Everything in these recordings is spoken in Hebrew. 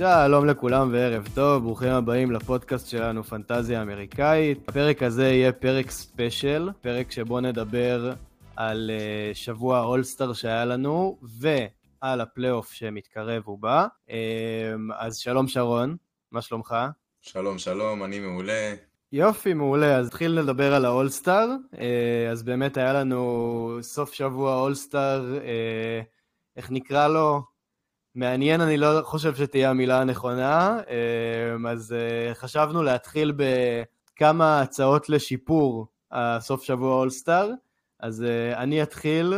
שלום לכולם וערב טוב, ברוכים הבאים לפודקאסט שלנו פנטזיה אמריקאית. הפרק הזה יהיה פרק special, פרק שבו נדבר על אה, שבוע האולסטאר שהיה לנו, ועל הפלייאוף שמתקרב ובא. אה, אז שלום שרון, מה שלומך? שלום שלום, אני מעולה. יופי, מעולה. אז נתחיל לדבר על האולסטאר. אה, אז באמת היה לנו סוף שבוע אולסטאר, אה, איך נקרא לו? מעניין, אני לא חושב שתהיה המילה הנכונה. אה, אז חשבנו להתחיל בכמה הצעות לשיפור הסוף שבוע אולסטאר. אז אני אתחיל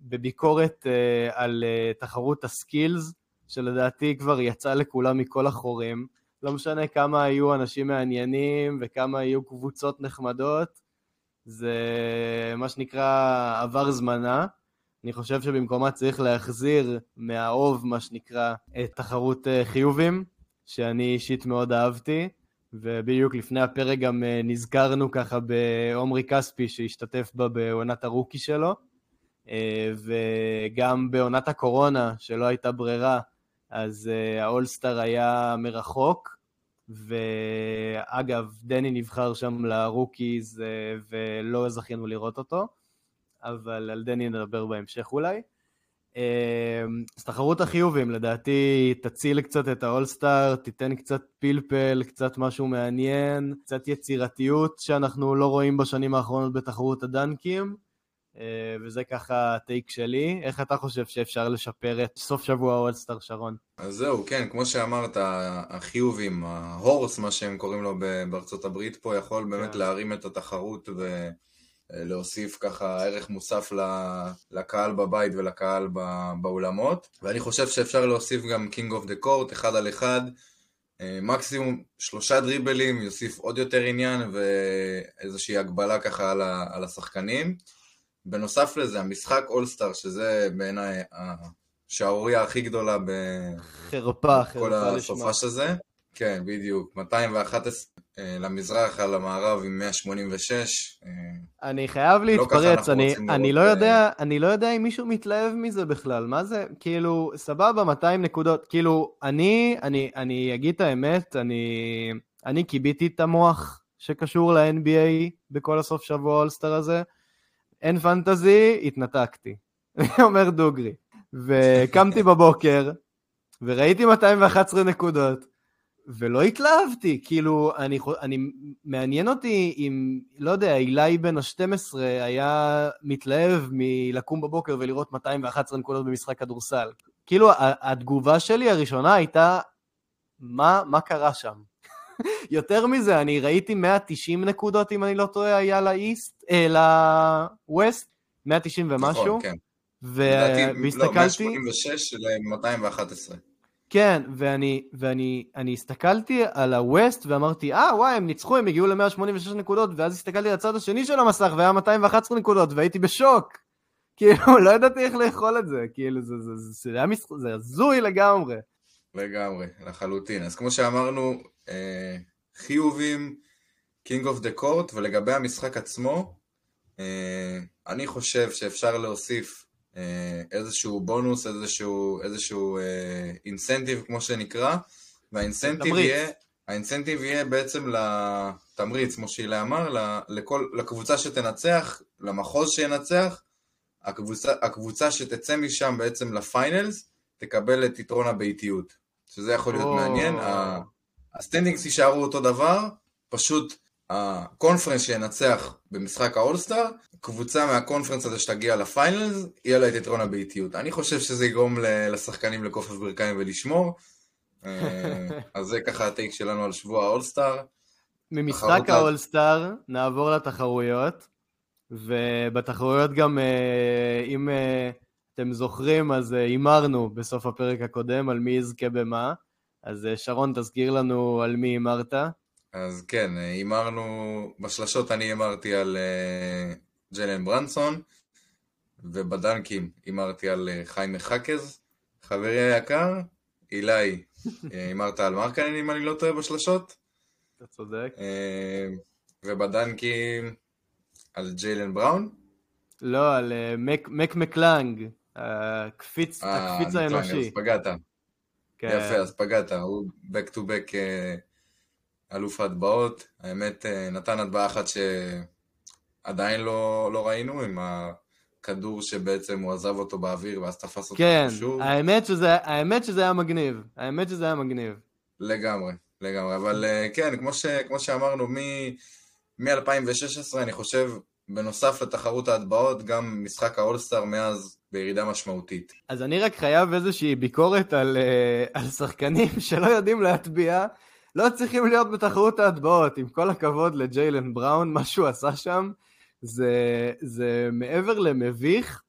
בביקורת על תחרות הסקילס, שלדעתי כבר יצאה לכולם מכל החורים. לא משנה כמה היו אנשים מעניינים וכמה היו קבוצות נחמדות, זה מה שנקרא עבר זמנה. אני חושב שבמקומה צריך להחזיר מהאוב, מה שנקרא, את תחרות אה, חיובים, שאני אישית מאוד אהבתי, ובדיוק לפני הפרק גם אה, נזכרנו ככה בעומרי כספי שהשתתף בה בעונת הרוקי שלו, אה, וגם בעונת הקורונה, שלא הייתה ברירה, אז האולסטאר היה מרחוק, ואגב, דני נבחר שם לרוקיז ולא זכינו לראות אותו, אבל על דני נדבר בהמשך אולי. Uh, אז תחרות החיובים, לדעתי תציל קצת את האולסטאר, תיתן קצת פלפל, קצת משהו מעניין, קצת יצירתיות שאנחנו לא רואים בשנים האחרונות בתחרות הדנקים. אה, וזה ככה הטייק שלי. איך אתה חושב שאפשר לשפר את סוף שבוע אולסטאר שרון? אז זהו, כן, כמו שאמרת, החיובים, ההורס, מה שהם קוראים לו בארצות הברית פה, יכול באמת כן. להרים את התחרות ולהוסיף ככה ערך מוסף לקהל בבית ולקהל באולמות. ואני חושב שאפשר להוסיף גם king of the court, אחד על אחד. אה, מקסימום שלושה דריבלים יוסיף עוד יותר עניין ואיזושהי הגבלה ככה על השחקנים. בנוסף לזה, המשחק אולסטאר, שזה בעיניי השערורייה הכי גדולה חרפה, בכל הסופש הזה. כן, בדיוק. 211 אה, למזרח, על המערב עם 186. אה, אני חייב לא להתפרץ, לא אני, אני, לא יודע, אני לא יודע אם מישהו מתלהב מזה בכלל. מה זה? כאילו, סבבה, 200 נקודות. כאילו, אני, אני, אני אגיד את האמת, אני, אני קיביתי את המוח שקשור ל-NBA בכל הסוף שבוע אולסטר הזה. אין פנטזי, התנתקתי. אומר דוגרי. וקמתי בבוקר, וראיתי 211 נקודות, ולא התלהבתי, כאילו, אני, אני, מעניין אותי אם, לא יודע, אילי בן ה-12 היה מתלהב מלקום בבוקר ולראות 211 נקודות במשחק כדורסל. כאילו, התגובה שלי הראשונה הייתה, מה, מה קרה שם? יותר מזה, אני ראיתי 190 נקודות, אם אני לא טועה, היה לאיסט, אה, לווסט, 190 ומשהו. נכון, כן. ו... והסתכלתי... לא, 186 ל-211. כן, ואני, ואני אני הסתכלתי על הווסט ואמרתי, אה, וואי, הם ניצחו, הם הגיעו ל-186 נקודות, ואז הסתכלתי על הצד השני של המסך והיה 211 נקודות, והייתי בשוק. כאילו, לא ידעתי איך לאכול את זה, כאילו, זה, זה, זה, זה, זה, זה הזוי לגמרי. לגמרי, לחלוטין. אז כמו שאמרנו, אה, חיובים, king of the court, ולגבי המשחק עצמו, אה, אני חושב שאפשר להוסיף איזשהו בונוס, איזשהו, איזשהו incentive כמו שנקרא, וה incentive יהיה, ה incentive יהיה בעצם לתמריץ, כמו שאילי אמר, לכל, לקבוצה שתנצח, למחוז שינצח, הקבוצה, הקבוצה שתצא משם בעצם ל finals, תקבל את יתרון הביתיות, שזה יכול להיות oh. מעניין. ה standings יישארו אותו דבר, פשוט ה conference שינצח במשחק האולסטאר, קבוצה מה conference הזה שתגיע ל finals, יהיה לה את יתרון הביתיות. אני חושב שזה יגרום לשחקנים לכופף ברכיים ולשמור. אה, אז זה ככה ה take שלנו על שבוע האולסטאר. ממשחק האולסטאר נעבור לתחרויות, ובתחרויות גם, אה, אם אה, אתם זוכרים, אז הימרנו בסוף הפרק הקודם על מי יזכה במה. אז שרון, תזכיר לנו על מי הימרת. אז כן, הימרנו, בשלשות אני הימרתי על ג'לן ברנסון, ובדנקים הימרתי על uh, חיים מחקז. חברי היקר, אילי, הימרת על מרקנין אם אני לא טועה בשלשות. אתה צודק. Uh, ובדנקים על ג'יילן בראון? לא, על uh, מק מקלנג, הקפיץ, הקפיץ האנושי. אז פגעת. כן. יפה, אז פגעת, הוא back to back אה, אלוף ההטבעות. האמת, אה, נתן הטבעה אחת שעדיין לא, לא ראינו, עם הכדור שבעצם הוא עזב אותו באוויר ואז תפס אותו כן, שוב. כן, האמת האמת שזה היה מגניב. האמת שזה היה מגניב. לגמרי, לגמרי. אבל אה, כן, כמו, ש, כמו שאמרנו, מ-2016 אני חושב, בנוסף לתחרות ההטבעות, גם משחק האולסטאר מאז בירידה משמעותית. אז אני רק חייב איזושהי ביקורת על, uh, על שחקנים שלא יודעים להטביע, לא צריכים להיות בתחרות ההטבעות, עם כל הכבוד לג'יילן בראון, מה שהוא עשה שם, זה, זה מעבר למביך.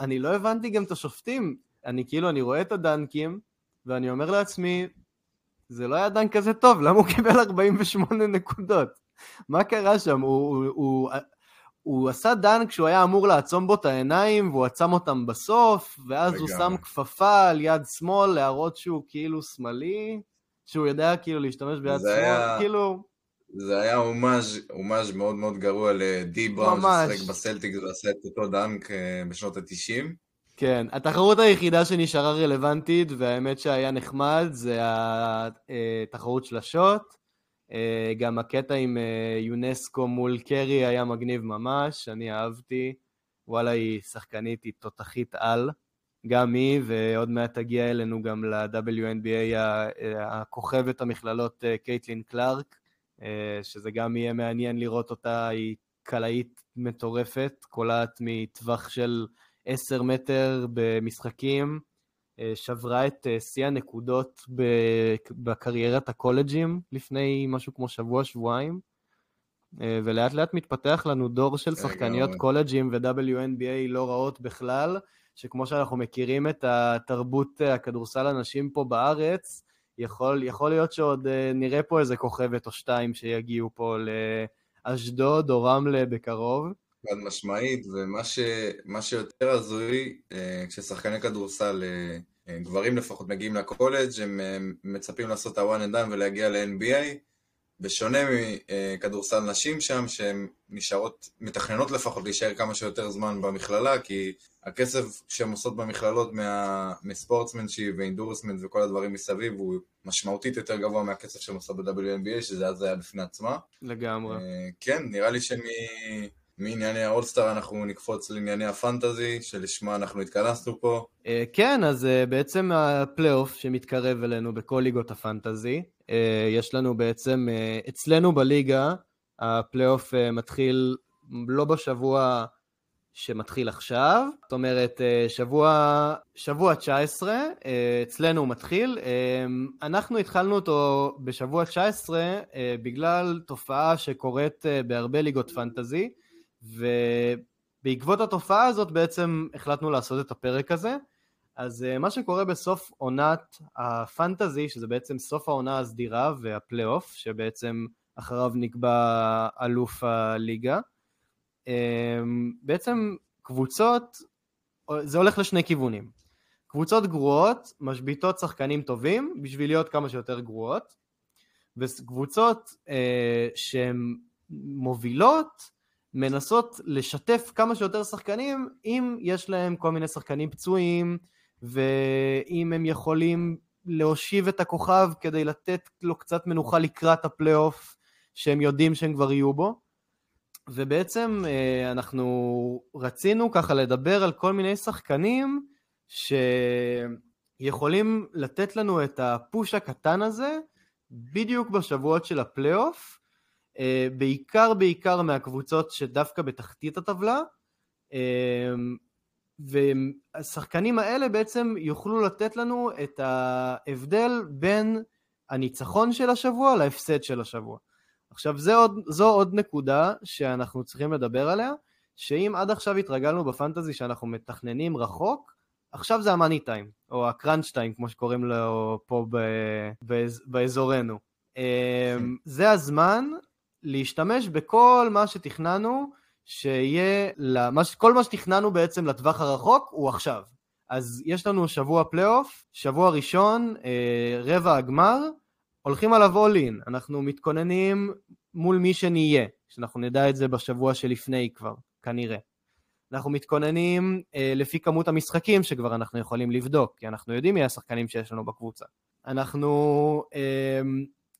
אני לא הבנתי גם את השופטים, אני כאילו, אני רואה את הדנקים, ואני אומר לעצמי, זה לא היה דנק כזה טוב, למה הוא קיבל 48 נקודות? מה קרה שם? הוא, הוא, הוא, הוא עשה דן כשהוא היה אמור לעצום בו את העיניים, והוא עצם אותם בסוף, ואז הוא שם כפפה על יד שמאל להראות שהוא כאילו שמאלי, שהוא יודע כאילו להשתמש ביד שמאל, היה... כאילו... זה היה הומאז' הומאז' מאוד מאוד גרוע לדי בראון ששחק בסלטיק ועשה את אותו דנק אה, בשנות התשעים. כן, התחרות היחידה שנשארה רלוונטית, והאמת שהיה נחמד, זה התחרות של השוט. אה, גם הקטע עם אה, יונסקו מול קרי היה מגניב ממש, אני אהבתי. וואלה, היא שחקנית, היא תותחית על. גם היא, ועוד מעט תגיע אלינו גם ל-WNBA הכוכבת המכללות אה, קייטלין קלארק, שזה גם יהיה מעניין לראות אותה, היא קלעית מטורפת, קולעת מטווח של 10 מטר במשחקים. אה, שברה את אה, שיא הנקודות בקריירת הקולג'ים לפני משהו כמו שבוע-שבועיים, אה, ולאט לאט מתפתח לנו דור של שחקניות קולג'ים ו-WNBA לא רעות בכלל, שכמו שאנחנו מכירים את התרבות הכדורסל הנשים פה בארץ, יכול, יכול להיות שעוד נראה פה איזה כוכבת או שתיים שיגיעו פה לאשדוד או רמלה בקרוב. חד משמעית, ומה ש, שיותר הזוי, כששחקני כדורסל גברים לפחות מגיעים לקולג', הם מצפים לעשות ה-one and done ולהגיע ל-NBA, בשונה מכדורסל נשים שם, שהן נשארות, מתכננות לפחות להישאר כמה שיותר זמן במכללה, כי הכסף שהן עושות במכללות מה, מספורטסמנשיפ ואינדורסמנט וכל הדברים מסביב הוא משמעותית יותר גבוה מהכסף שהן עושות ב-WNBA, שזה אז היה בפני עצמה. לגמרי. אה, כן, נראה לי שמ... מענייני האולסטאר אנחנו נקפוץ לענייני הפנטזי, שלשמה אנחנו התכנסנו פה. אה, כן, אז אה, בעצם הפלייאוף שמתקרב אלינו בכל ליגות הפנטזי, יש לנו בעצם, אצלנו בליגה, הפלייאוף מתחיל לא בשבוע שמתחיל עכשיו, זאת אומרת שבוע, שבוע 19, אצלנו הוא מתחיל. אנחנו התחלנו אותו בשבוע 19 בגלל תופעה שקורית בהרבה ליגות פנטזי, ובעקבות התופעה הזאת בעצם החלטנו לעשות את הפרק הזה. אז אה, מה שקורה בסוף עונת הפנטזי, שזה בעצם סוף העונה הסדירה והפלייאוף, שבעצם אחריו נקבע אלוף הליגה, אה, בעצם קבוצות, זה הולך לשני כיוונים. קבוצות גרועות משביתות שחקנים טובים בשביל להיות כמה שיותר גרועות, וקבוצות אה, שהן מובילות מנסות לשתף כמה שיותר שחקנים אם יש להם כל מיני שחקנים פצועים ואם הם יכולים להושיב את הכוכב כדי לתת לו קצת מנוחה לקראת הפלייאוף שהם יודעים שהם כבר יהיו בו. ובעצם אה, אנחנו רצינו ככה לדבר על כל מיני שחקנים שיכולים לתת לנו את הפוש הקטן הזה בדיוק בשבועות של הפלייאוף אה, בעיקר בעיקר מהקבוצות שדווקא בתחתית הטבלה, אה, והשחקנים האלה בעצם יוכלו לתת לנו את ההבדל בין הניצחון של השבוע להפסד של השבוע. עכשיו עוד, זו עוד נקודה שאנחנו צריכים לדבר עליה, שאם עד עכשיו התרגלנו בפנטזי שאנחנו מתכננים רחוק, עכשיו זה המאני טיים, או הקראנץ' טיים כמו שקוראים לו פה ב, באזורנו. אה, זה הזמן להשתמש בכל מה שתכננו, שיהיה, למה, כל מה שתכננו בעצם לטווח הרחוק הוא עכשיו. אז יש לנו שבוע פלייאוף, שבוע ראשון, אה, רבע הגמר, הולכים עליו all in, אנחנו מתכוננים מול מי שנהיה, שאנחנו נדע את זה בשבוע שלפני כבר, כנראה. אנחנו מתכוננים אה, לפי כמות המשחקים שכבר אנחנו יכולים לבדוק, כי אנחנו יודעים מי השחקנים שיש לנו בקבוצה. אנחנו אה,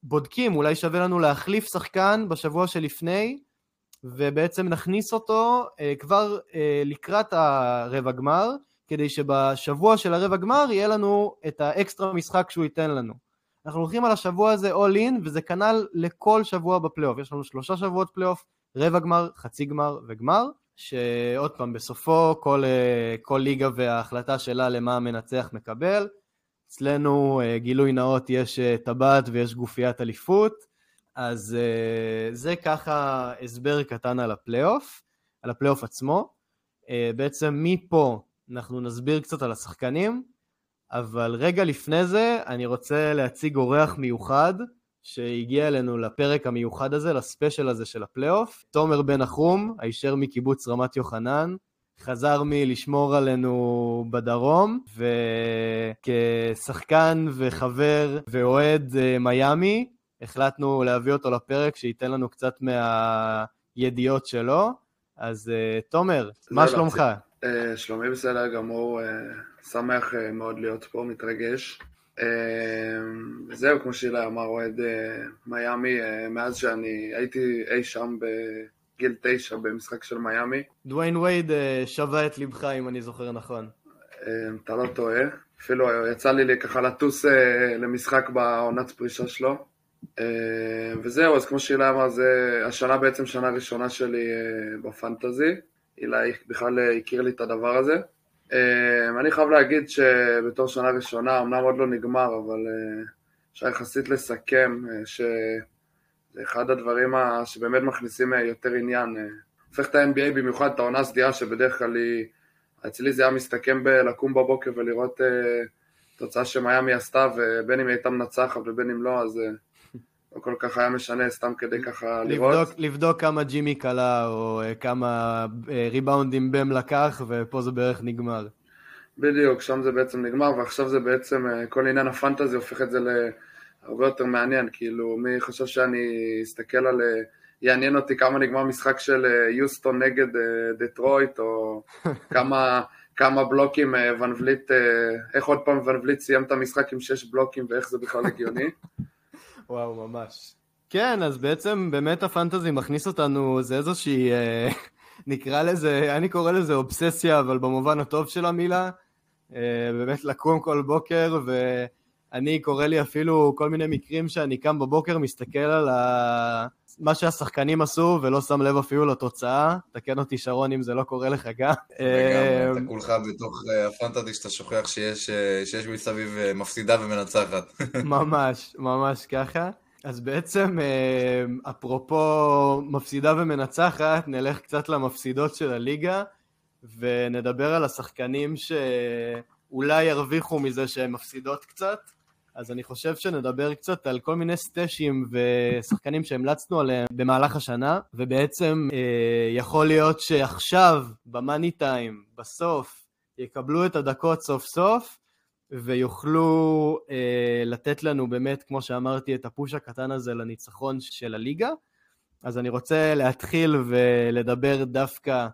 בודקים, אולי שווה לנו להחליף שחקן בשבוע שלפני, ובעצם נכניס אותו אה, כבר אה, לקראת הרבע גמר, כדי שבשבוע של הרבע גמר יהיה לנו את האקסטרה משחק שהוא ייתן לנו. אנחנו הולכים על השבוע הזה all in, וזה כנ"ל לכל שבוע בפלייאוף. יש לנו שלושה שבועות פלייאוף, רבע גמר, חצי גמר וגמר, שעוד פעם, בסופו כל, אה, כל ליגה וההחלטה שלה למה המנצח מקבל. אצלנו, גילוי נאות, יש טבעת ויש גופיית אליפות, אז זה ככה הסבר קטן על הפלייאוף, על הפלייאוף עצמו. בעצם מפה אנחנו נסביר קצת על השחקנים, אבל רגע לפני זה אני רוצה להציג אורח מיוחד שהגיע אלינו לפרק המיוחד הזה, לספיישל הזה של הפלייאוף. תומר בן נחום, הישר מקיבוץ רמת יוחנן, חזר מלשמור עלינו בדרום, וכשחקן וחבר ואוהד אה, מיאמי, החלטנו להביא אותו לפרק, שייתן לנו קצת מהידיעות שלו. אז אה, תומר, מה שלומך? אה, שלומי בסדר גמור, שמח מאוד להיות פה, מתרגש. וזהו, כמו שאילי אמר, אוהד מיאמי, מאז שאני הייתי אי שם בגיל תשע במשחק של מיאמי. דוויין וייד שווה את לבך, אם אני זוכר נכון. אתה לא טועה. אפילו יצא לי ככה לטוס למשחק בעונת פרישה שלו. וזהו, אז כמו שאילי אמר, זה השנה בעצם שנה ראשונה שלי בפנטזי. אילי בכלל הכיר לי את הדבר הזה. אני חייב להגיד שבתור שנה ראשונה, אמנם עוד לא נגמר, אבל אה, אפשר יחסית לסכם אה, שזה אחד הדברים שבאמת מכניסים אה, יותר עניין. הופך את ה-NBA במיוחד, את העונה הסדירה שבדרך כלל היא, אצלי זה היה מסתכם בלקום בבוקר ולראות תוצאה שמיאמי עשתה, ובין אם היא הייתה מנצחת ובין אם לא, אז לא כל כך היה משנה, סתם כדי ככה לבדוק, לראות. לבדוק כמה ג'ימי קלה, או אה, כמה אה, ריבאונדים בם לקח, ופה זה בערך נגמר. בדיוק, שם זה בעצם נגמר, ועכשיו זה בעצם, אה, כל עניין הפנטזי הופך את זה להרבה יותר מעניין, כאילו, מי חושב שאני אסתכל על... יעניין אותי כמה נגמר משחק של יוסטון נגד דטרויט, או כמה, כמה בלוקים ון וליט, איך עוד פעם ון וליט סיים את המשחק עם שש בלוקים ואיך זה בכלל הגיוני. וואו, ממש. כן, אז בעצם באמת הפנטזי מכניס אותנו, זה איזושהי, אה, נקרא לזה, אני קורא לזה אובססיה, אבל במובן הטוב של המילה. אה, באמת לקום כל בוקר, ואני קורא לי אפילו כל מיני מקרים שאני קם בבוקר, מסתכל על ה... מה שהשחקנים עשו, ולא שם לב אפילו לתוצאה. תקן אותי שרון אם זה לא קורה לך גם. וגם אה, אתה כולך בתוך אה, הפנטזי שאתה שוכח שיש, אה, שיש מסביב מפסידה ומנצחת. ממש, ממש ככה. אז בעצם, אפרופו מפסידה ומנצחת, נלך קצת למפסידות של הליגה, ונדבר על השחקנים שאולי ירוויחו מזה שהן מפסידות קצת. אז אני חושב שנדבר קצת על כל מיני סטאשים ושחקנים שהמלצנו עליהם במהלך השנה, ובעצם אה, יכול להיות שעכשיו, במאני טיים, בסוף, יקבלו את הדקות סוף סוף, ויוכלו אה, לתת לנו באמת, כמו שאמרתי, את הפוש הקטן הזה לניצחון של הליגה. אז אני רוצה להתחיל ולדבר דווקא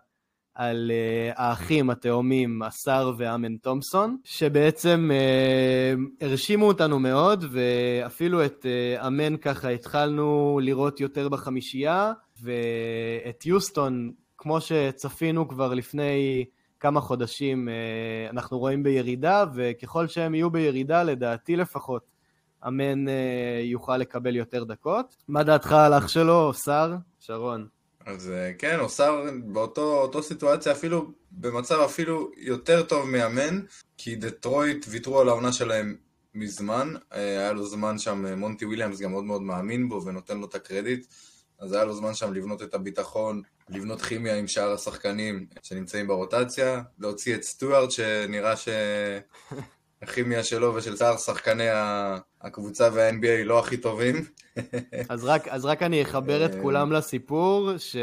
על uh, האחים התאומים, השר ואמן תומפסון, שבעצם uh, הרשימו אותנו מאוד, ואפילו את uh, אמן ככה התחלנו לראות יותר בחמישייה, ואת יוסטון, כמו שצפינו כבר לפני כמה חודשים, uh, אנחנו רואים בירידה, וככל שהם יהיו בירידה, לדעתי לפחות, אמן uh, יוכל לקבל יותר דקות. מה דעתך על אח שלו, שר? שרון. אז אה, כן, אוסר באותו סיטואציה אפילו, במצב אפילו יותר טוב מאמן, כי דטרויט ויתרו על העונה שלהם מזמן, אה, היה לו זמן שם, אה, מונטי וויליאמס גם מאוד מאוד מאמין בו ונותן לו את הקרדיט, אז היה לו זמן שם לבנות את הביטחון, לבנות כימיה עם שאר השחקנים שנמצאים ברוטציה, להוציא את סטוארט שנראה שהכימיה שלו ושל שאר שחקני הקבוצה וה-NBA לא הכי טובים. אז, רק, אז רק אני אחבר את כולם לסיפור, ש...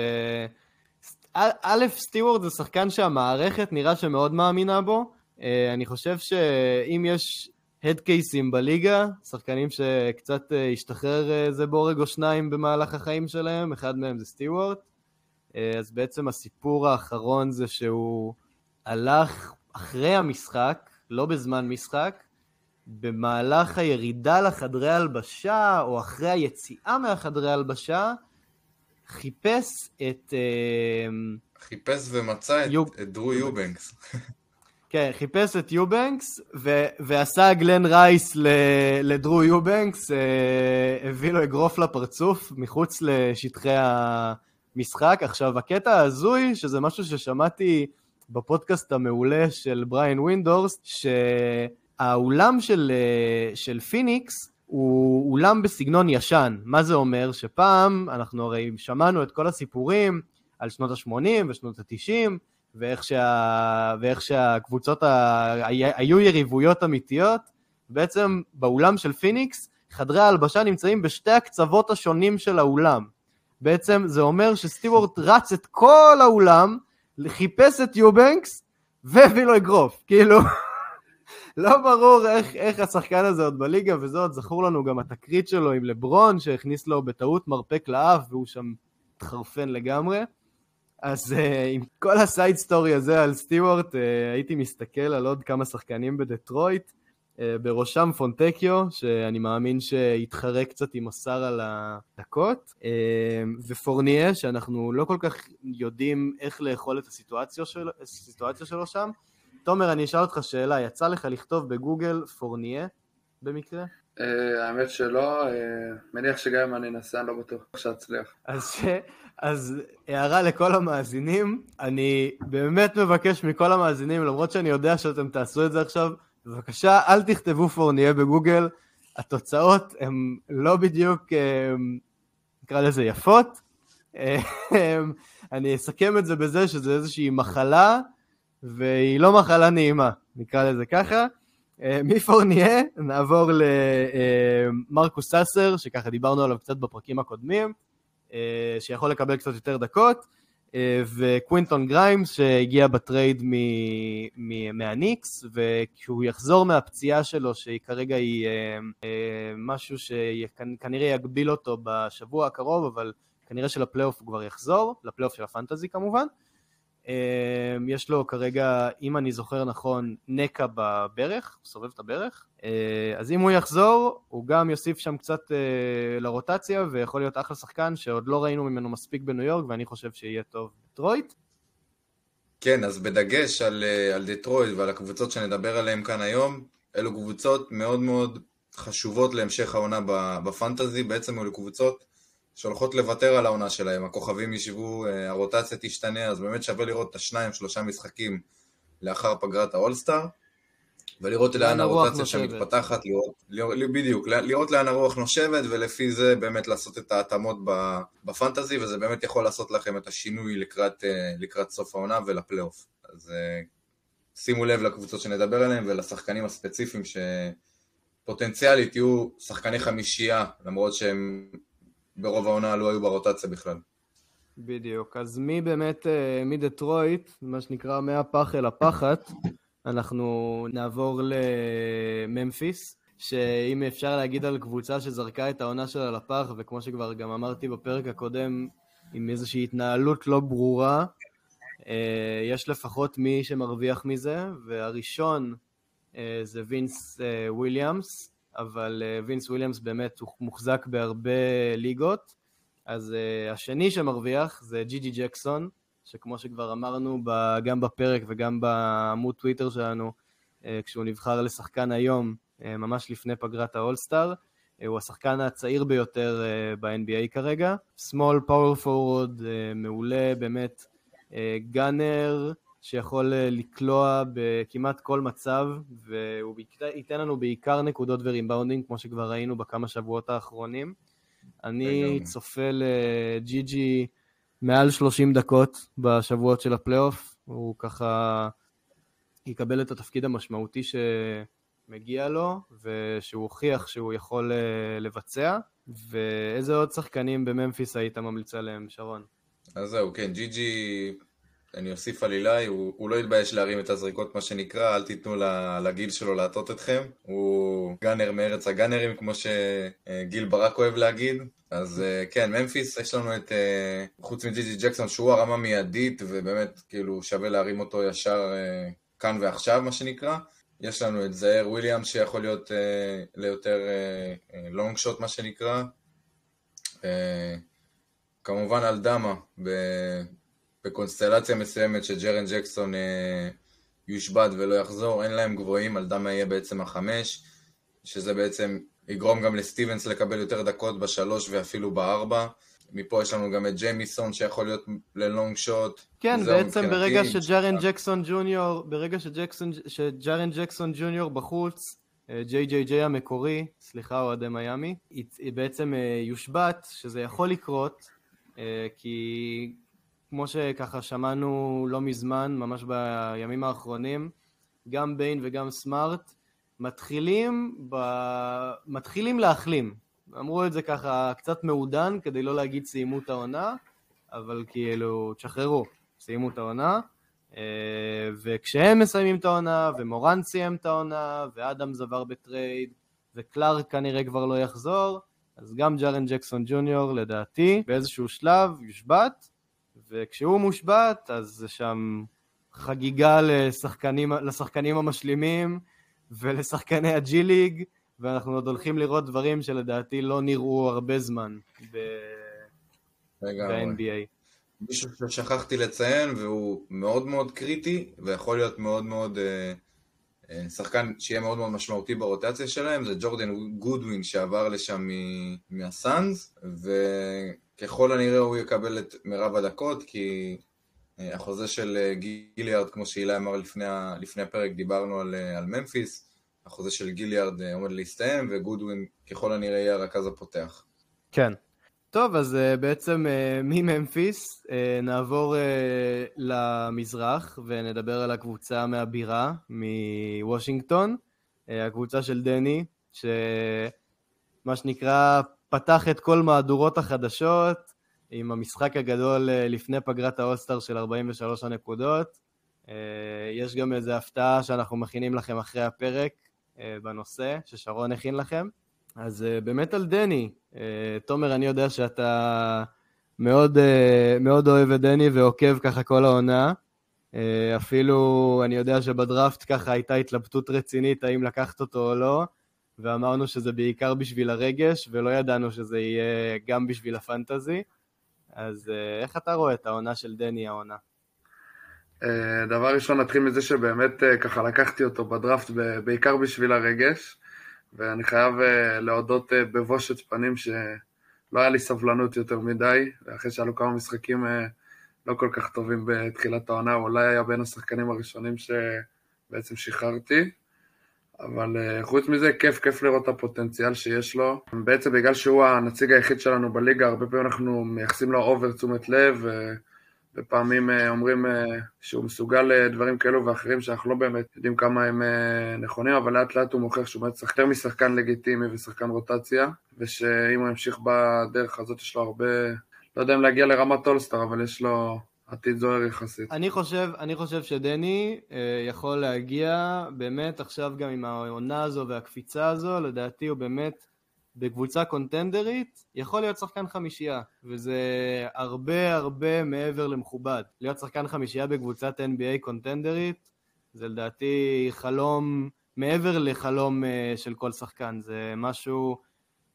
א', סטיוארט זה שחקן שהמערכת נראה שמאוד מאמינה בו. אה, אני חושב שאם יש head case ים בליגה, שחקנים שקצת אה, השתחרר איזה בורג או שניים במהלך החיים שלהם, אחד מהם זה סטיוארט. אז בעצם הסיפור האחרון זה שהוא הלך אחרי המשחק, לא בזמן משחק, במהלך הירידה לחדרי הלבשה, או אחרי היציאה מהחדרי הלבשה, חיפש את... חיפש ומצא את, יוב... את דרו יובנקס. כן, חיפש את יובנקס, ו- ועשה גלן רייס ל- לדרו יובנקס, אה, הביא לו אגרוף לפרצוף מחוץ לשטחי המשחק. עכשיו, הקטע ההזוי, שזה משהו ששמעתי בפודקאסט המעולה של בריאן ווינדהורסט, שהאולם של, אה, של פיניקס הוא אולם בסגנון ישן. מה זה אומר? שפעם, אנחנו הרי שמענו את כל הסיפורים על שנות ה-80 ושנות ה-90, ואיך, שה... ואיך שהקבוצות ה... היו יריבויות אמיתיות. בעצם באולם של פיניקס, חדרי ההלבשה נמצאים בשתי הקצוות השונים של האולם. בעצם זה אומר שסטיוורט רץ את כל האולם, חיפש את יובנקס והביא לו אגרוף. כאילו, לא ברור איך, איך השחקן הזה עוד בליגה, וזה עוד זכור לנו גם התקרית שלו עם לברון, שהכניס לו בטעות מרפק לאף, והוא שם התחרפן לגמרי. אז uh, עם כל ה side story הזה על סטיוורט, uh, הייתי מסתכל על עוד כמה שחקנים בדטרויט, בראשם פונטקיו, שאני מאמין שהתחרה קצת עם השאר על הדקות, uh, ופורניה, שאנחנו לא כל כך יודעים איך לאכול את הסיטואציה שלו, הסיטואציה שלו שם. תומר, אני אשאל אותך שאלה, יצא לך לכתוב בגוגל פורניה במקרה? האמת שלא, מניח שגם אם אני אנסה אני לא בטוח שאצליח. אז אז הערה לכל המאזינים, אני באמת מבקש מכל המאזינים, למרות שאני יודע שאתם תעשו את זה עכשיו, בבקשה אל תכתבו פורניה בגוגל, התוצאות הן לא בדיוק, אה, נקרא לזה יפות. אה, אני אסכם את זה בזה שזה איזושהי מחלה, והיא לא מחלה נעימה, נקרא לזה ככה. אה, מפורניה נעבור למרקוס סאסר, שככה דיברנו עליו קצת בפרקים הקודמים. שיכול לקבל קצת יותר דקות, וקווינטון גריימס שהגיע בטרייד מהניקס, וכשהוא יחזור מהפציעה שלו, שכרגע היא אה, משהו שכנראה יגביל אותו בשבוע הקרוב, אבל כנראה שלפלייאוף הוא כבר יחזור, לפלייאוף של הפנטזי כמובן. אמ, יש לו כרגע, אם אני זוכר נכון, נקע בברך, הוא סובב את הברך. אה, אז אם הוא יחזור, הוא גם יוסיף שם קצת אה, לרוטציה, ויכול להיות אחלה שחקן שעוד לא ראינו ממנו מספיק בניו יורק, ואני חושב שיהיה טוב בטרויט. כן, אז בדגש על, אה, על דטרויט ועל הקבוצות שנדבר עליהן כאן היום, אלו קבוצות מאוד מאוד חשובות להמשך העונה בפנטזי, בעצם אלו קבוצות שהולכות לוותר על העונה שלהם, הכוכבים ישבו, אה, הרוטציה תשתנה, אז באמת שווה לראות את השניים, שלושה משחקים לאחר פגרת האולסטאר, ולראות לאן הרוטציה שם מתפתחת, לראות, לראות, בדיוק, לראות לאן הרוח נושבת, ולפי זה באמת לעשות את ההתאמות בפנטזי, וזה באמת יכול לעשות לכם את השינוי לקראת, אה, לקראת סוף העונה ולפלייאוף. אז אה, שימו לב לקבוצות שנדבר עליהן ולשחקנים הספציפיים שפוטנציאלית יהיו שחקני חמישייה, למרות שהם ברוב העונה לא היו ברוטציה בכלל. בדיוק, אז מי באמת, אה, מדטרויט, מה שנקרא מהפח אל הפחת, אנחנו נעבור לממפיס, שאם אפשר להגיד על קבוצה שזרקה את העונה שלה לפח, וכמו שכבר גם אמרתי בפרק הקודם, עם איזושהי התנהלות לא ברורה, אה, יש לפחות מי שמרוויח מזה, והראשון אה, זה וינס וויליאמס, אבל אה, וינס וויליאמס באמת הוא מוחזק בהרבה ליגות, אז uh, השני שמרוויח זה ג'י ג'י ג'קסון, שכמו שכבר אמרנו גם בפרק וגם בעמוד טוויטר שלנו, uh, כשהוא נבחר לשחקן היום, uh, ממש לפני פגרת האולסטאר, uh, הוא השחקן הצעיר ביותר uh, ב-NBA כרגע, power forward, uh, מעולה, באמת, גאנר, שיכול אה, לקלוע בכמעט כל מצב, והוא ייתן לנו בעיקר נקודות ורימבאונדים, כמו שכבר ראינו בכמה שבועות האחרונים. אני צופה לג'י ג'י מעל 30 דקות בשבועות של הפלייאוף, הוא ככה יקבל את התפקיד המשמעותי שמגיע לו, ושהוא הוכיח שהוא יכול אה, לבצע. ואיזה עוד שחקנים בממפיס היית ממליץ עליהם, שרון? אז זהו, כן, ג'י ג'י אני אוסיף על אילי, הוא, הוא לא יתבייש להרים את הזריקות מה שנקרא, אל תיתנו לגיל שלו להטות אתכם. הוא גאנר מארץ הגאנרים, כמו שגיל ברק אוהב להגיד. אז כן, ממפיס, יש לנו את, חוץ מג'י ג'י ג'קסון, שהוא הרמה מיידית, ובאמת, כאילו, שווה להרים אותו ישר כאן ועכשיו, מה שנקרא. יש לנו את זהר וויליאם שיכול להיות אה, ליותר לונג אה, שוט מה שנקרא. אה, כמובן על דמה בקונסטלציה מסוימת שג'רן ג'קסון אה, יושבת ולא יחזור, אין להם גבוהים, על דמה יהיה בעצם החמש, שזה בעצם יגרום גם לסטיבנס לקבל יותר דקות בשלוש ואפילו בארבע. מפה יש לנו גם את ג'יימיסון שיכול להיות ללונג שוט. כן, בעצם ברגע שג'רן ג'קסון ג'וניור, ברגע שג'רן ג'קסון ג'וניור בחוץ, אה, ג'יי ג'יי ג'יי המקורי, סליחה אוהדי מיאמי, היא בעצם אה, יושבת, שזה יכול לקרות, אה, כי כמו שככה שמענו לא מזמן, ממש בימים האחרונים, גם ביין וגם סמארט מתחילים, ב... מתחילים להחלים. אמרו את זה ככה קצת מעודן, כדי לא להגיד סיימו את העונה, אבל כאילו, תשחררו, סיימו את העונה. אה, וכשהם מסיימים את העונה, ומורן סיים את העונה, ואדמס עבר בטרייד, וקלארק כנראה כבר לא יחזור, אז גם ג'רן ג'קסון ג'וניור לדעתי באיזשהו שלב יושבת, וכשהוא מושבת אז זה שם חגיגה לשחקנים, לשחקנים המשלימים ולשחקני הג'י ליג, ואנחנו עוד הולכים לראות דברים שלדעתי לא נראו הרבה זמן ב-NBA. מישהו ששכחתי לציין והוא מאוד מאוד קריטי ויכול להיות מאוד מאוד אה, שחקן שיהיה מאוד מאוד משמעותי ברוטציה שלהם זה ג'ורדן גודווין שעבר לשם מהסאנז וככל הנראה הוא יקבל את מירב הדקות כי אה, החוזה של גיליארד כמו שאילי אמר לפני, לפני הפרק דיברנו על, על ממפיס החוזה של גיליארד אה, עומד להסתיים, וגודווין ככל הנראה יהיה הרכז הפותח. כן. טוב, אז uh, בעצם uh, מממפיס uh, נעבור למזרח ונדבר על הקבוצה מהבירה, מוושינגטון, הקבוצה של דני, שמה שנקרא פתח את כל מהדורות החדשות עם המשחק הגדול לפני פגרת האולסטאר של 43 הנקודות. יש גם איזו הפתעה שאנחנו מכינים לכם אחרי הפרק, אה, בנושא ששרון הכין לכם. אז אה, באמת על דני, אה, תומר, אני יודע שאתה מאוד, מאוד אוהב את דני ועוקב ככה כל העונה. אפילו אני יודע שבדראפט ככה הייתה התלבטות רצינית האם לקחת אותו או לא, ואמרנו שזה בעיקר בשביל הרגש, ולא ידענו שזה יהיה גם בשביל הפנטזי. אז איך אתה רואה את העונה של דני העונה? אה, דבר ראשון, נתחיל מזה שבאמת אה, ככה לקחתי אותו בדראפט בעיקר בשביל הרגש, ואני חייב אה, להודות בבושת פנים שלא היה לי סבלנות יותר מדי, ואחרי שהיו כמה משחקים לא כל כך טובים בתחילת העונה, אולי היה בין השחקנים הראשונים שבעצם שחררתי. אבל חוץ מזה, כיף, כיף לראות את הפוטנציאל שיש לו. בעצם בגלל שהוא הנציג היחיד שלנו בליגה, הרבה פעמים אנחנו מייחסים לו אובר תשומת לב, ופעמים אה, אומרים אה, שהוא מסוגל לדברים כאלו ואחרים שאנחנו לא באמת יודעים כמה הם אה, נכונים, אבל לאט לאט הוא מוכיח שהוא באמת יותר משחקן לגיטימי ושחקן רוטציה, ושאם הוא ימשיך בדרך הזאת יש לו הרבה, לא יודע אם להגיע לרמת אולסטאר, אבל יש לו עתיד זוהר יחסית. אני חושב, אני חושב שדני יכול להגיע באמת עכשיו גם עם העונה הזו והקפיצה הזו, לדעתי הוא באמת בקבוצה קונטנדרית יכול להיות שחקן חמישייה, וזה הרבה הרבה מעבר למכובד. להיות שחקן חמישייה בקבוצת NBA קונטנדרית, זה לדעתי חלום, מעבר לחלום אה, של כל שחקן, זה משהו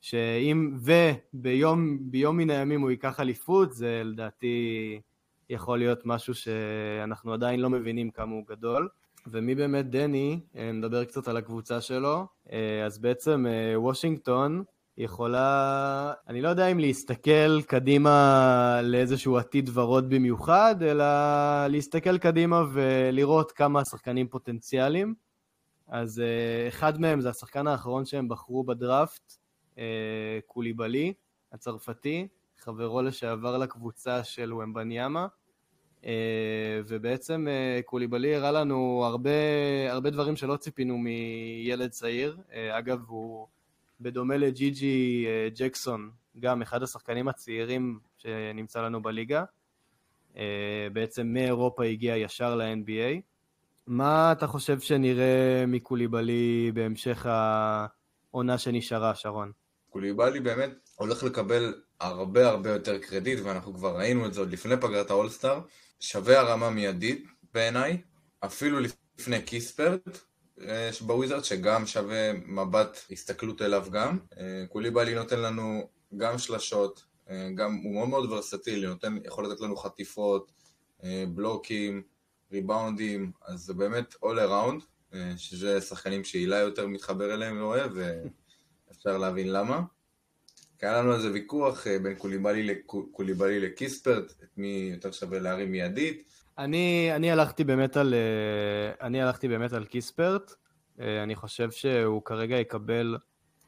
שאם, וביום ביום מן הימים הוא ייקח אליפות, זה לדעתי יכול להיות משהו שאנחנו עדיין לא מבינים כמה הוא גדול. ומי באמת דני, אה, נדבר קצת על הקבוצה שלו, אה, אז בעצם אה, וושינגטון יכולה, אני לא יודע אם להסתכל קדימה לאיזשהו עתיד ורוד במיוחד, אלא להסתכל קדימה ולראות כמה שחקנים פוטנציאליים. אז אחד מהם זה השחקן האחרון שהם בחרו בדראפט, קוליבלי, הצרפתי, חברו לשעבר לקבוצה של ומבניאמה. אה, ובעצם אה, קוליבלי הראה לנו הרבה, הרבה דברים שלא ציפינו מילד צעיר. אה, אגב, הוא בדומה לג'י ג'י ג'קסון, גם אחד השחקנים הצעירים שנמצא לנו בליגה. בעצם מאירופה הגיע ישר ל-NBA. מה אתה חושב שנראה מקוליבלי בהמשך העונה שנשארה, שרון? קוליבלי באמת הולך לקבל הרבה הרבה יותר קרדיט, ואנחנו כבר ראינו את זה עוד לפני פגרת האולסטאר, שווה הרמה מיידית בעיניי, אפילו לפני קיספרט, אה, בוויזרד, שגם שווה מבט הסתכלות אליו גם. אה, קוליבאלי נותן לנו גם שלשות, אה, גם הוא מאוד מאוד ורסטילי, נותן, יכול לתת לנו חטיפות, בלוקים, ריבאונדים, אז זה באמת all around, שזה שחקנים שהילה יותר מתחבר אליהם ואוהב, ואפשר להבין למה. היה לנו איזה ויכוח בין קוליבאלי, לקיספרט, את מי יותר שווה להרים מיידית. אני, אני, הלכתי באמת על, אני הלכתי באמת על קיספרט. אני חושב שהוא כרגע יקבל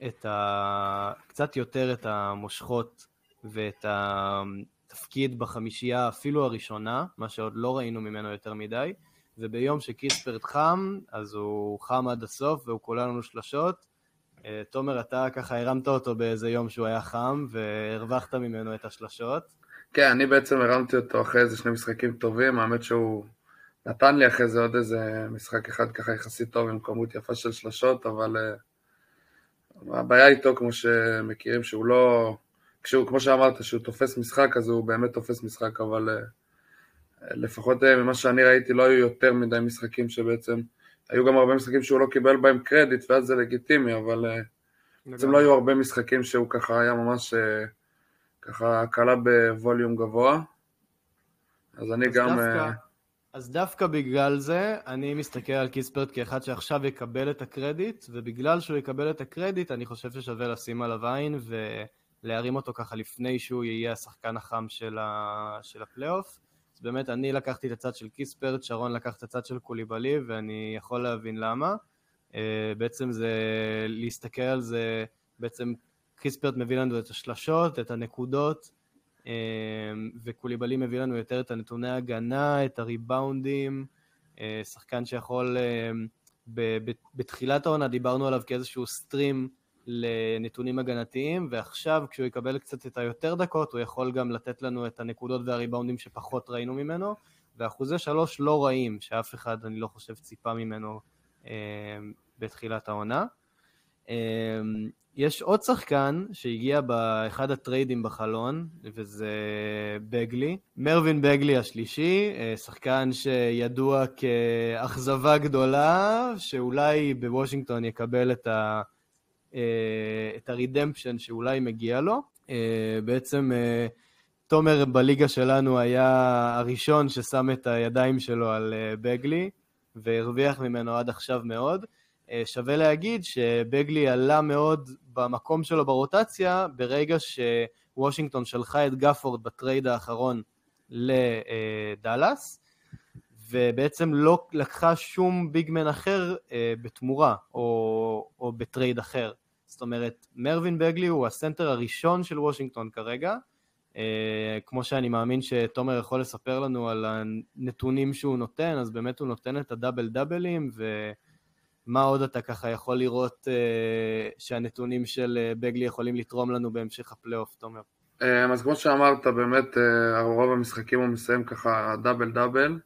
את ה... קצת יותר את המושכות ואת התפקיד בחמישייה אפילו הראשונה, מה שעוד לא ראינו ממנו יותר מדי, וביום שקיספרט חם, אז הוא חם עד הסוף והוא כולל לנו שלשות. אה, תומר, אתה ככה הרמת אותו באיזה יום שהוא היה חם והרווחת ממנו את השלשות. כן, אני בעצם הרמתי אותו אחרי איזה שני משחקים טובים, האמת שהוא נתן לי אחרי זה עוד איזה משחק אחד ככה יחסית טוב עם כמות יפה של שלשות, אבל uh, הבעיה איתו, כמו שמכירים, שהוא לא... כשהוא, כמו שאמרת, שהוא תופס משחק, אז הוא באמת תופס משחק, אבל uh, לפחות uh, ממה שאני ראיתי, לא היו יותר מדי משחקים שבעצם... היו גם הרבה משחקים שהוא לא קיבל בהם קרדיט, ואז זה לגיטימי, אבל uh, בעצם לא היו הרבה משחקים שהוא ככה היה ממש... Uh, ככה קלע ב volume גבוה, אז אני אז גם... דווקא, uh... אז דווקא בגלל זה, אני מסתכל על קיספרט כאחד שעכשיו יקבל את הקרדיט, ובגלל שהוא יקבל את הקרדיט, אני חושב ששווה לשים עליו עין ולהרים אותו ככה לפני שהוא יהיה השחקן החם של, ה... של הפלייאוף. באמת, אני לקחתי את הצד של קיספרט, שרון לקח את הצד של קוליבאלי, ואני יכול להבין למה. אה, בעצם זה להסתכל על זה, בעצם קיספרט מביא לנו את השלשות, את הנקודות, אמ, וקוליבאלי מביא לנו יותר את הנתוני ההגנה, את הריבאונדים, אה, שחקן שיכול, בתחילת העונה דיברנו עליו כאיזשהו סטרים לנתונים הגנתיים, ועכשיו כשהוא יקבל קצת את היותר דקות, הוא יכול גם לתת לנו את הנקודות והריבאונדים שפחות ראינו ממנו, ואחוזי שלוש לא רעים, שאף אחד, אני לא חושב, ציפה ממנו אמ, בתחילת העונה. יש עוד שחקן שהגיע באחד הטריידים בחלון, וזה בגלי. מרווין בגלי השלישי, אה, שחקן שידוע כאכזבה גדולה, שאולי בוושינגטון יקבל את, ה, אה, את הרידמפשן שאולי מגיע לו. אה, בעצם תומר בליגה שלנו היה הראשון ששם את הידיים שלו על באגלי, והרוויח ממנו עד עכשיו מאוד. אה, שווה להגיד שבאגלי עלה מאוד במקום שלו ברוטציה ברגע שוושינגטון שלחה את גפורד בטרייד האחרון לדאלאס ובעצם לא לקחה שום big man אחר אה, בתמורה או, או בטרייד אחר. זאת אומרת, מרווין באגלי הוא הסנטר הראשון של וושינגטון כרגע, אה, כמו שאני מאמין שתומר יכול לספר לנו על הנתונים שהוא נותן, אז באמת הוא נותן את הדאבל דאבלים ו... מה עוד אתה ככה יכול לראות אה, שהנתונים של אה, באגלי יכולים לתרום לנו בהמשך הפלייאוף, תומר? אז כמו שאמרת, באמת רוב המשחקים הוא מסיים ככה דאבל דאבל.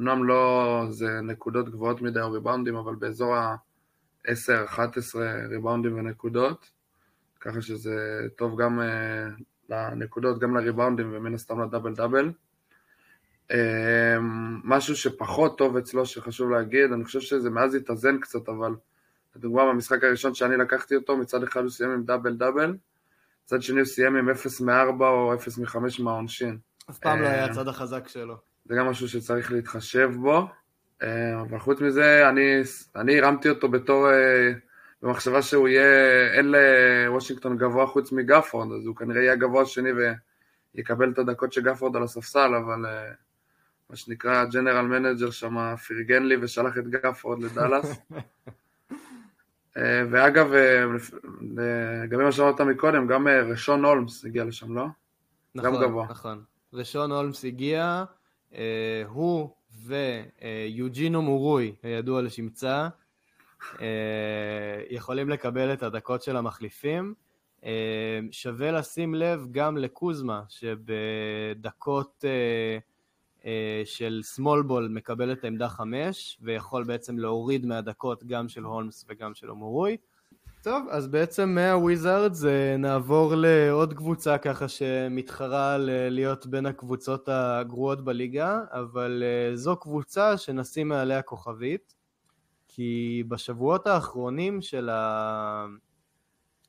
אמנם לא זה נקודות גבוהות מדי או ריבאונדים, אבל באזור ה-10-11 ריבאונדים ונקודות, ככה שזה טוב גם אה, לנקודות, גם לריבאונדים ומן הסתם לדאבל דאבל. אמ, משהו שפחות טוב אצלו שחשוב להגיד, אני חושב שזה מאז התאזן קצת, אבל לדוגמה במשחק הראשון שאני לקחתי אותו, מצד אחד הוא סיים עם דאבל דאבל, מצד שני הוא סיים עם 0 מ-4 או 0 מ-5 מהעונשין. אף פעם לא היה אמ, הצד החזק שלו. זה גם משהו שצריך להתחשב בו, אבל חוץ מזה, אני, אני הרמתי אותו בתור, אה, במחשבה שהוא יהיה, אין לוושינגטון גבוה חוץ מגפורד, אז הוא כנראה יהיה הגבוה השני ויקבל את הדקות של גפורד על הספסל, אבל... אה, מה שנקרא, general manager שם פרגן לי ושלח את גפורד לדאלאס. אה, ואגב, אה, לגבי מה שאמרת מקודם, גם אה, רישון הולמס הגיע לשם, לא? נכון, גם גבוה. נכון. רשון הולמס הגיע, הוא ויוג'ינו מורוי, הידוע לשמצה, יכולים לקבל את הדקות של המחליפים. שווה לשים לב גם לקוזמה, שבדקות אה, של ball מקבל את העמדה 5 ויכול בעצם להוריד מהדקות גם של הולמס וגם של אומורוי. טוב, אז בעצם מהוויזארדס נעבור לעוד קבוצה ככה שמתחרה להיות בין הקבוצות הגרועות בליגה, אבל זו קבוצה שנשים מעליה כוכבית, כי בשבועות האחרונים של, ה...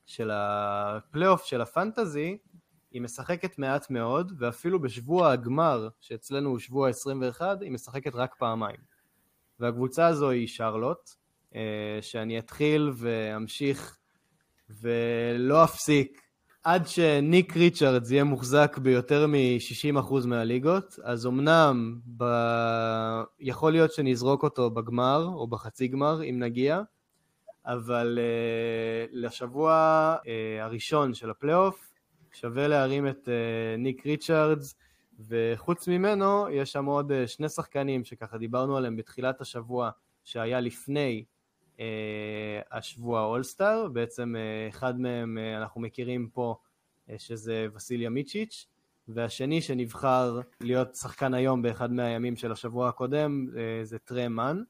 של הפלייאוף של הפנטזי, היא משחקת מעט מאוד, ואפילו בשבוע הגמר, שאצלנו הוא שבוע 21, היא משחקת רק פעמיים. והקבוצה הזו היא שרלוט, אה, שאני אתחיל ואמשיך ולא אפסיק. עד שניק ריצ'רדס יהיה מוחזק ביותר מ-60% מהליגות, אז אמנם ב... יכול להיות שנזרוק אותו בגמר או בחצי גמר אם נגיע, אבל uh, לשבוע uh, הראשון של הפלייאוף שווה להרים את uh, ניק ריצ'רדס, וחוץ ממנו יש שם עוד uh, שני שחקנים שככה דיברנו עליהם בתחילת השבוע שהיה לפני השבוע אולסטאר, בעצם uh, אחד מהם uh, אנחנו מכירים פה uh, שזה וסיליה מיציץ', והשני שנבחר להיות שחקן היום באחד מהימים של השבוע הקודם uh, זה טרה מאן.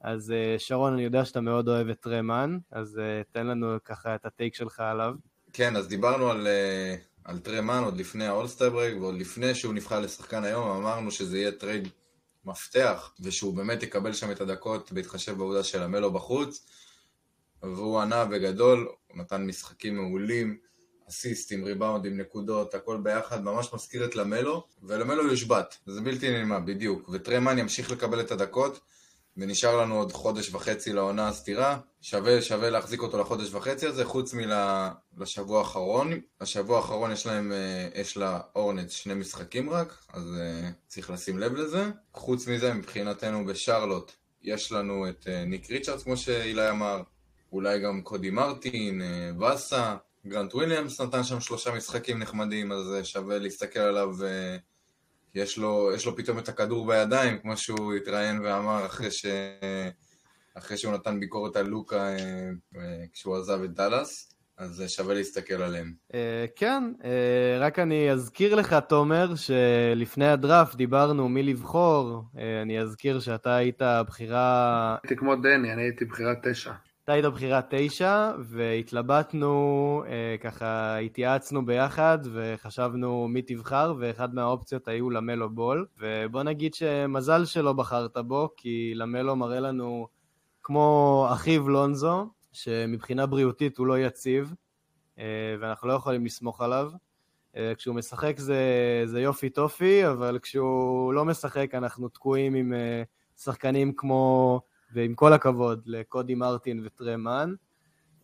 אז שרון, אני יודע שאתה מאוד אוהב את טרה מאן, אז תן לנו ככה את ה take שלך עליו. כן, אז דיברנו על, על טרה מאן עוד לפני ה All-Star break, ועוד לפני שהוא נבחר לשחקן היום, אמרנו שזה יהיה טרייד מפתח, ושהוא באמת יקבל שם את הדקות בהתחשב בעובדה של המלו בחוץ, והוא ענה בגדול, הוא נתן משחקים מעולים, אסיסטים, ריבאונדים, נקודות, הכל ביחד, ממש מזכיר את למלו, ולמלו יושבת, זה בלתי נעימה, בדיוק, וטרמן ימשיך לקבל את הדקות, ונשאר לנו עוד חודש וחצי לעונה הסתירה, שווה, שווה להחזיק אותו לחודש וחצי הזה, חוץ מלשבוע האחרון. השבוע האחרון יש להם, אה, יש לאורנץ שני משחקים רק, אז uh, צריך לשים לב לזה. חוץ מזה, מבחינתנו בשרלוט, יש לנו את אה, ניק ריצ'רדס, כמו שאילי אמר, אולי גם קודי מרטין, וסה, גרנט וויליאמס נתן שם שלושה משחקים נחמדים, אז שווה להסתכל עליו יש לו, יש לו פתאום את הכדור בידיים, כמו שהוא התראיין ואמר אחרי, ש... אחרי שהוא נתן ביקורת על לוקה אה, אה, כשהוא עזב את דאלאס. אז שווה להסתכל עליהם. כן, רק אני אזכיר לך, תומר, שלפני הדראפט דיברנו מי לבחור. אני אזכיר שאתה היית בחירה... הייתי כמו דני, אני הייתי בחירה תשע. אתה היית בחירה תשע, והתלבטנו, אה, ככה התייעצנו ביחד, וחשבנו מי תבחר, ואחד מהאופציות היו למלו בול, ובוא נגיד שמזל שלא בחרת בו, כי למלו מראה לנו כמו אחיו לונזו, שמבחינה בריאותית הוא לא יציב, אה, ואנחנו לא יכולים לסמוך עליו. אה, כשהוא משחק זה, זה יופי טופי, אבל כשהוא לא משחק אנחנו תקועים עם אה, שחקנים כמו... ועם כל הכבוד לקודי מרטין וטרמן,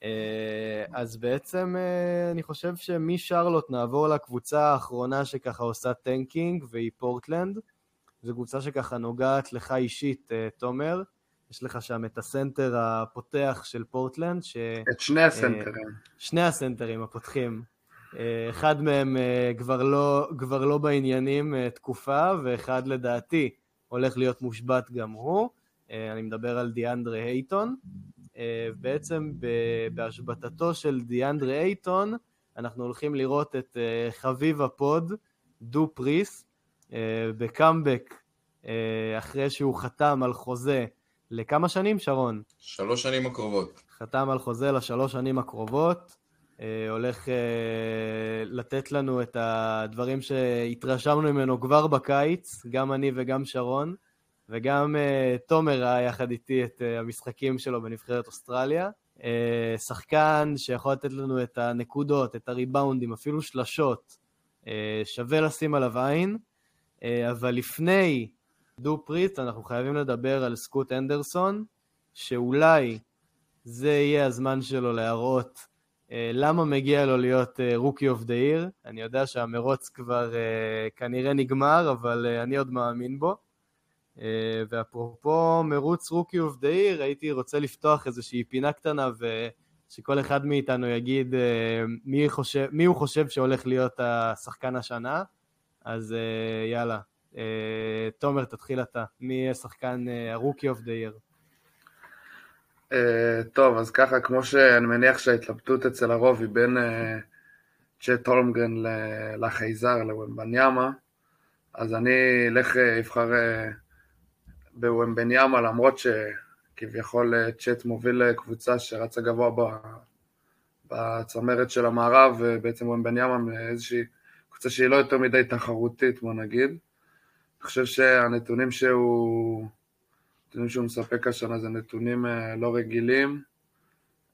אה, אז בעצם אה, אני חושב שמשרלוט נעבור לקבוצה האחרונה שככה עושה tanking, והיא פורטלנד. זו קבוצה שככה נוגעת לך אישית, אה, תומר. יש לך שם את הסנטר הפותח של פורטלנד, ש... את שני הסנטרים. שני הסנטרים הפותחים. אחד מהם כבר לא, כבר לא בעניינים תקופה, ואחד לדעתי הולך להיות מושבת גם הוא. אה, אני מדבר על דיאנדרה אייטון. אה, בעצם בהשבתתו של דיאנדרה אייטון, אנחנו הולכים לראות את אה, חביב ה pod, דופ ריית', בקאמבק אחרי שהוא חתם על חוזה לכמה שנים, שרון? שלוש שנים הקרובות. חתם על חוזה לשלוש שנים הקרובות. הולך לתת לנו את הדברים שהתרשמנו ממנו כבר בקיץ, גם אני וגם שרון. וגם uh, תומר ראה יחד איתי את uh, המשחקים שלו בנבחרת אוסטרליה. Uh, שחקן שיכול לתת לנו את הנקודות, את הריבאונדים, אפילו שלשות, uh, שווה לשים עליו עין, אה, אבל לפני דופ ריית' אנחנו חייבים לדבר על סקוט הנדרסון, שאולי זה יהיה הזמן שלו להראות אה, למה מגיע לו להיות Rookie of the Year. אני יודע שהמרוץ כבר אה, כנראה נגמר, אבל אה, אני עוד מאמין בו. אה, ואפרופו מרוץ Rookie of the Year, הייתי רוצה לפתוח איזושהי פינה קטנה ושכל אחד מאיתנו יגיד אה, מי, חושב, מי הוא חושב שהולך להיות השחקן השנה, אז אה, יאללה. תומר, תתחיל אתה. מי יהיה שחקן הרוקי אוף דה עיר? טוב, אז ככה, כמו שאני מניח שההתלבטות אצל הרוב היא בין צ'ט הולמגרן לחייזר, לוומבניאמה, אז אני אלך, אבחר בוומבניאמה, למרות שכביכול אה, צ'אט מוביל קבוצה שרצה גבוה בצמרת של המערב, בן ימה מאיזושהי קבוצה שהיא לא יותר מדי תחרותית, בוא נגיד. אני חושב שהנתונים שהוא, הנתונים שהוא מספק השנה זה נתונים אה, לא רגילים.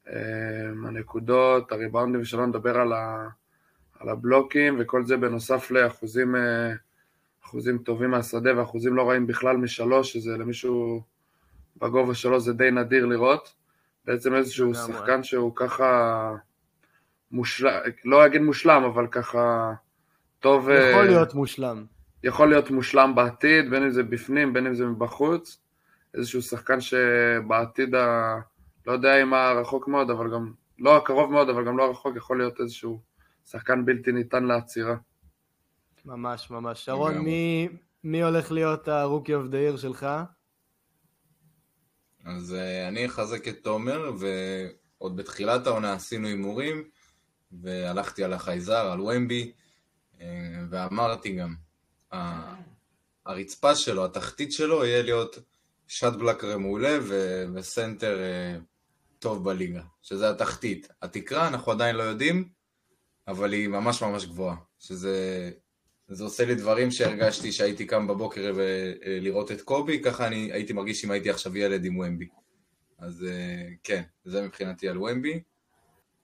אה, הנקודות, הריבאונדים, ושלא נדבר על, ה, על הבלוקים, וכל זה בנוסף לאחוזים אה, אחוזים טובים מהשדה ואחוזים לא רעים בכלל משלוש, שזה למישהו בגובה שלו זה די נדיר לראות. בעצם איזשהו שחקן שהוא ככה מושלם, לא אגיד מושלם, אבל ככה טוב... יכול להיות מושלם. יכול להיות מושלם בעתיד, בין אם זה בפנים, בין אם זה מבחוץ. איזשהו שחקן שבעתיד, ה... לא יודע אם הרחוק מאוד, אבל גם, לא הקרוב מאוד, אבל גם לא הרחוק, יכול להיות איזשהו שחקן בלתי ניתן לעצירה. ממש ממש. שרון, מי, מי הולך להיות ה Rookie of the Year שלך? אז אה, אני אחזק את תומר, ועוד בתחילת העונה עשינו הימורים, והלכתי על החייזר, על וומבי, אה, ואמרתי גם, הרצפה שלו, התחתית שלו, יהיה להיות shot blocker מעולה ו- וסנטר אה, טוב בליגה, שזה התחתית. התקרה, אנחנו עדיין לא יודעים, אבל היא ממש ממש גבוהה, שזה זה עושה לי דברים שהרגשתי שהייתי קם בבוקר ולראות את קובי, ככה אני הייתי מרגיש אם הייתי עכשיו ילד עם ומבי. אז אה, כן, זה מבחינתי על ומבי.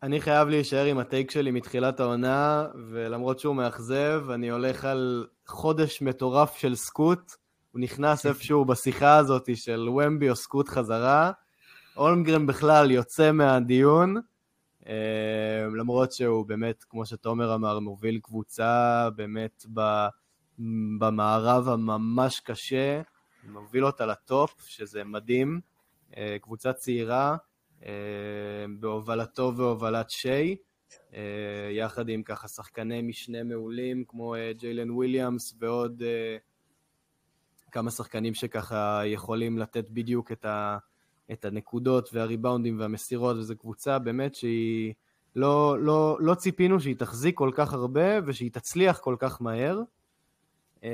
אני חייב להישאר עם הטייק שלי מתחילת העונה, ולמרות שהוא מאכזב, אני הולך על חודש מטורף של סקוט. הוא נכנס איפשהו בשיחה הזאת של ומבי או סקוט חזרה. אולמגרם בכלל יוצא מהדיון. אמ, למרות שהוא באמת, כמו שתומר אמר, מוביל קבוצה באמת במערב הממש קשה, מוביל אותה לטופ, שזה מדהים. אה, קבוצה צעירה, אה, בהובלתו והובלת שיי, אה, יחד עם ככה שחקני משנה מעולים כמו ג'יילן וויליאמס ועוד כמה שחקנים שככה יכולים לתת בדיוק את ה... את הנקודות והריבאונדים והמסירות, וזו קבוצה באמת שהיא... לא, לא, לא ציפינו שהיא תחזיק כל כך הרבה ושהיא תצליח כל כך מהר. אמ,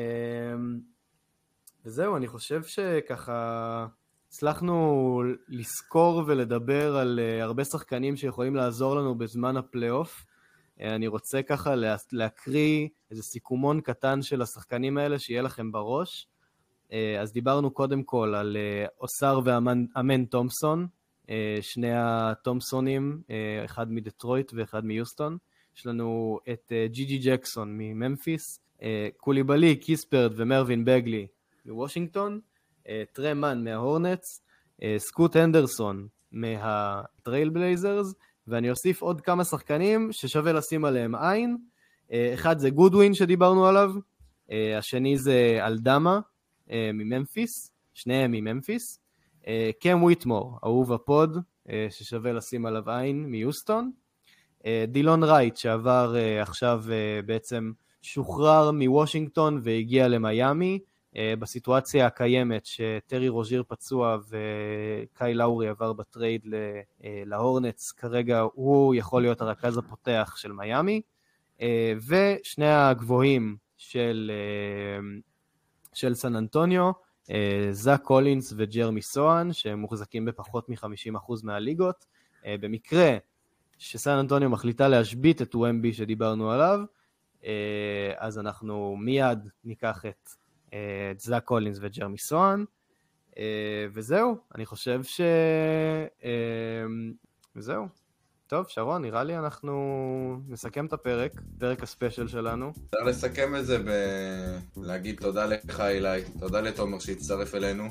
וזהו, אני חושב שככה הצלחנו לזכור ולדבר על אה, הרבה שחקנים שיכולים לעזור לנו בזמן הפלייאוף. אה, אני רוצה ככה להקריא איזה סיכומון קטן של השחקנים האלה שיהיה לכם בראש. אה, אז דיברנו קודם כל על אה, אוסר ואמן תומפסון, אה, שני התומפסונים, אחד מדטרויט ואחד מיוסטון. יש לנו את ג'י ג'י ג'קסון מממפיס, קוליבאלי, קיספרט ומרווין בגלי מוושינגטון, טרמן מההורנטס, סקוט הנדרסון מהטרייל בלייזרס, ואני אוסיף עוד כמה שחקנים ששווה לשים עליהם עין. אחד זה גודווין שדיברנו עליו, השני זה אלדמה מממפיס, שניהם מממפיס. אה, קם וויטמור, אהוב ה pod, אה, ששווה לשים עליו עין, מיוסטון. דלון רייט, שעבר עכשיו בעצם שוחרר מוושינגטון והגיע למיאמי. בסיטואציה הקיימת שטרי רוז'יר פצוע וקאי לאורי עבר בטרייד להורנטס, כרגע הוא יכול להיות הרכז הפותח של מיאמי. ושני הגבוהים של של סן אנטוניו, אה, זאק קולינס וג'רמי סוהאן, שהם מוחזקים בפחות מ-50% מהליגות. אה, במקרה שסן אנטוניו מחליטה להשבית את וומבי שדיברנו עליו, אה, אז אנחנו מיד ניקח את זאק קולינס וג'רמי סוהאן, וזהו, אני חושב ש... וזהו. טוב, שרון, נראה לי אנחנו נסכם את הפרק, פרק הספיישל שלנו. אפשר לסכם את זה בלהגיד תודה לך, אילי, תודה לתומר שהצטרף אלינו.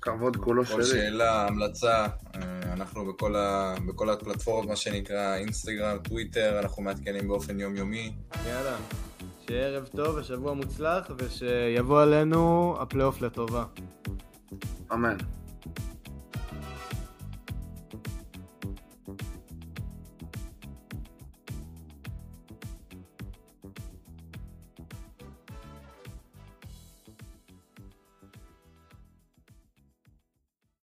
כבוד כולו שלי. כל שאלה, המלצה, אה, אנחנו בכל, ה... בכל הפלטפורמות, מה שנקרא אינסטגרם, טוויטר, אנחנו מעדכנים באופן יומיומי. יאללה, שיהיה ערב טוב ושבוע מוצלח, ושיבוא עלינו הפלייאוף לטובה. אמן.